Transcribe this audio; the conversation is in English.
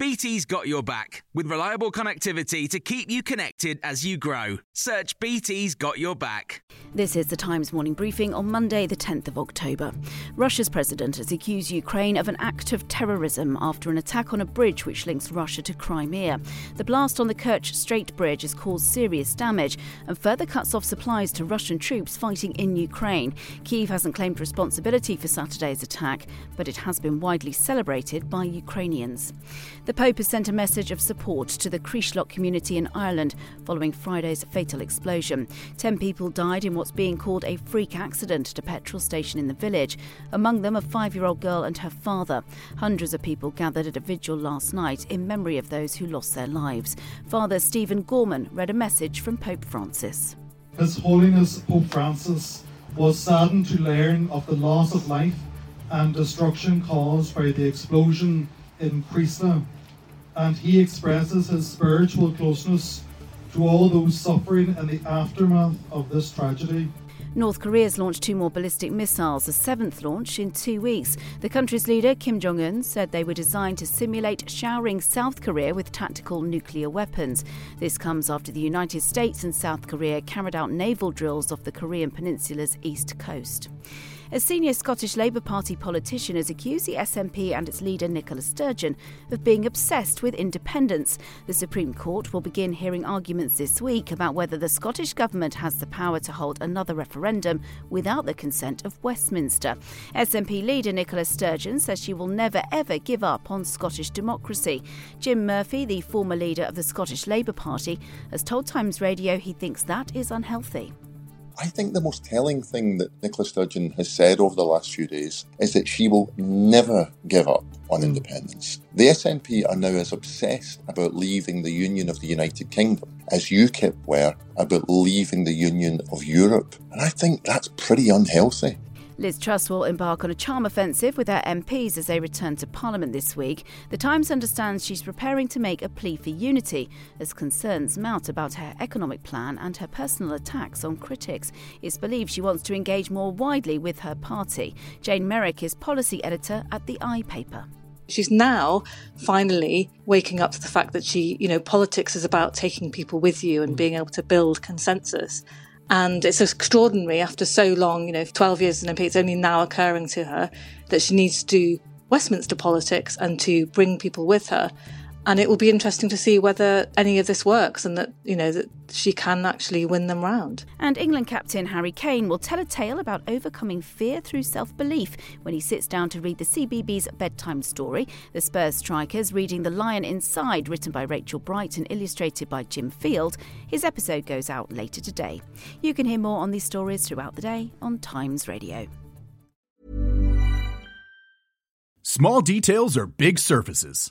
BT's got your back with reliable connectivity to keep you connected as you grow. Search BT's got your back. This is the Times morning briefing on Monday, the 10th of October. Russia's president has accused Ukraine of an act of terrorism after an attack on a bridge which links Russia to Crimea. The blast on the Kerch Strait Bridge has caused serious damage and further cuts off supplies to Russian troops fighting in Ukraine. Kiev hasn't claimed responsibility for Saturday's attack, but it has been widely celebrated by Ukrainians. The Pope has sent a message of support to the Creeslough community in Ireland following Friday's fatal explosion. Ten people died in what's being called a freak accident at a petrol station in the village, among them a five year old girl and her father. Hundreds of people gathered at a vigil last night in memory of those who lost their lives. Father Stephen Gorman read a message from Pope Francis. His Holiness Pope Francis was saddened to learn of the loss of life and destruction caused by the explosion in Creeslough and he expresses his spiritual closeness to all those suffering in the aftermath of this tragedy. North Korea's launched two more ballistic missiles, the seventh launch in two weeks. The country's leader, Kim Jong un, said they were designed to simulate showering South Korea with tactical nuclear weapons. This comes after the United States and South Korea carried out naval drills off the Korean peninsula's east coast. A senior Scottish Labour Party politician has accused the SNP and its leader Nicola Sturgeon of being obsessed with independence. The Supreme Court will begin hearing arguments this week about whether the Scottish Government has the power to hold another referendum without the consent of Westminster. SNP leader Nicola Sturgeon says she will never ever give up on Scottish democracy. Jim Murphy, the former leader of the Scottish Labour Party, has told Times Radio he thinks that is unhealthy. I think the most telling thing that Nicola Sturgeon has said over the last few days is that she will never give up on hmm. independence. The SNP are now as obsessed about leaving the Union of the United Kingdom as UKIP were about leaving the Union of Europe. And I think that's pretty unhealthy. Liz Truss will embark on a charm offensive with her MPs as they return to Parliament this week. The Times understands she's preparing to make a plea for unity as concerns mount about her economic plan and her personal attacks on critics. It's believed she wants to engage more widely with her party. Jane Merrick is policy editor at the I paper. She's now finally waking up to the fact that she, you know, politics is about taking people with you and being able to build consensus. And it's extraordinary after so long, you know, 12 years an MP, it's only now occurring to her that she needs to do Westminster politics and to bring people with her. And it will be interesting to see whether any of this works and that, you know, that she can actually win them round. And England captain Harry Kane will tell a tale about overcoming fear through self belief when he sits down to read the CBeebies bedtime story. The Spurs strikers reading The Lion Inside, written by Rachel Bright and illustrated by Jim Field. His episode goes out later today. You can hear more on these stories throughout the day on Times Radio. Small details are big surfaces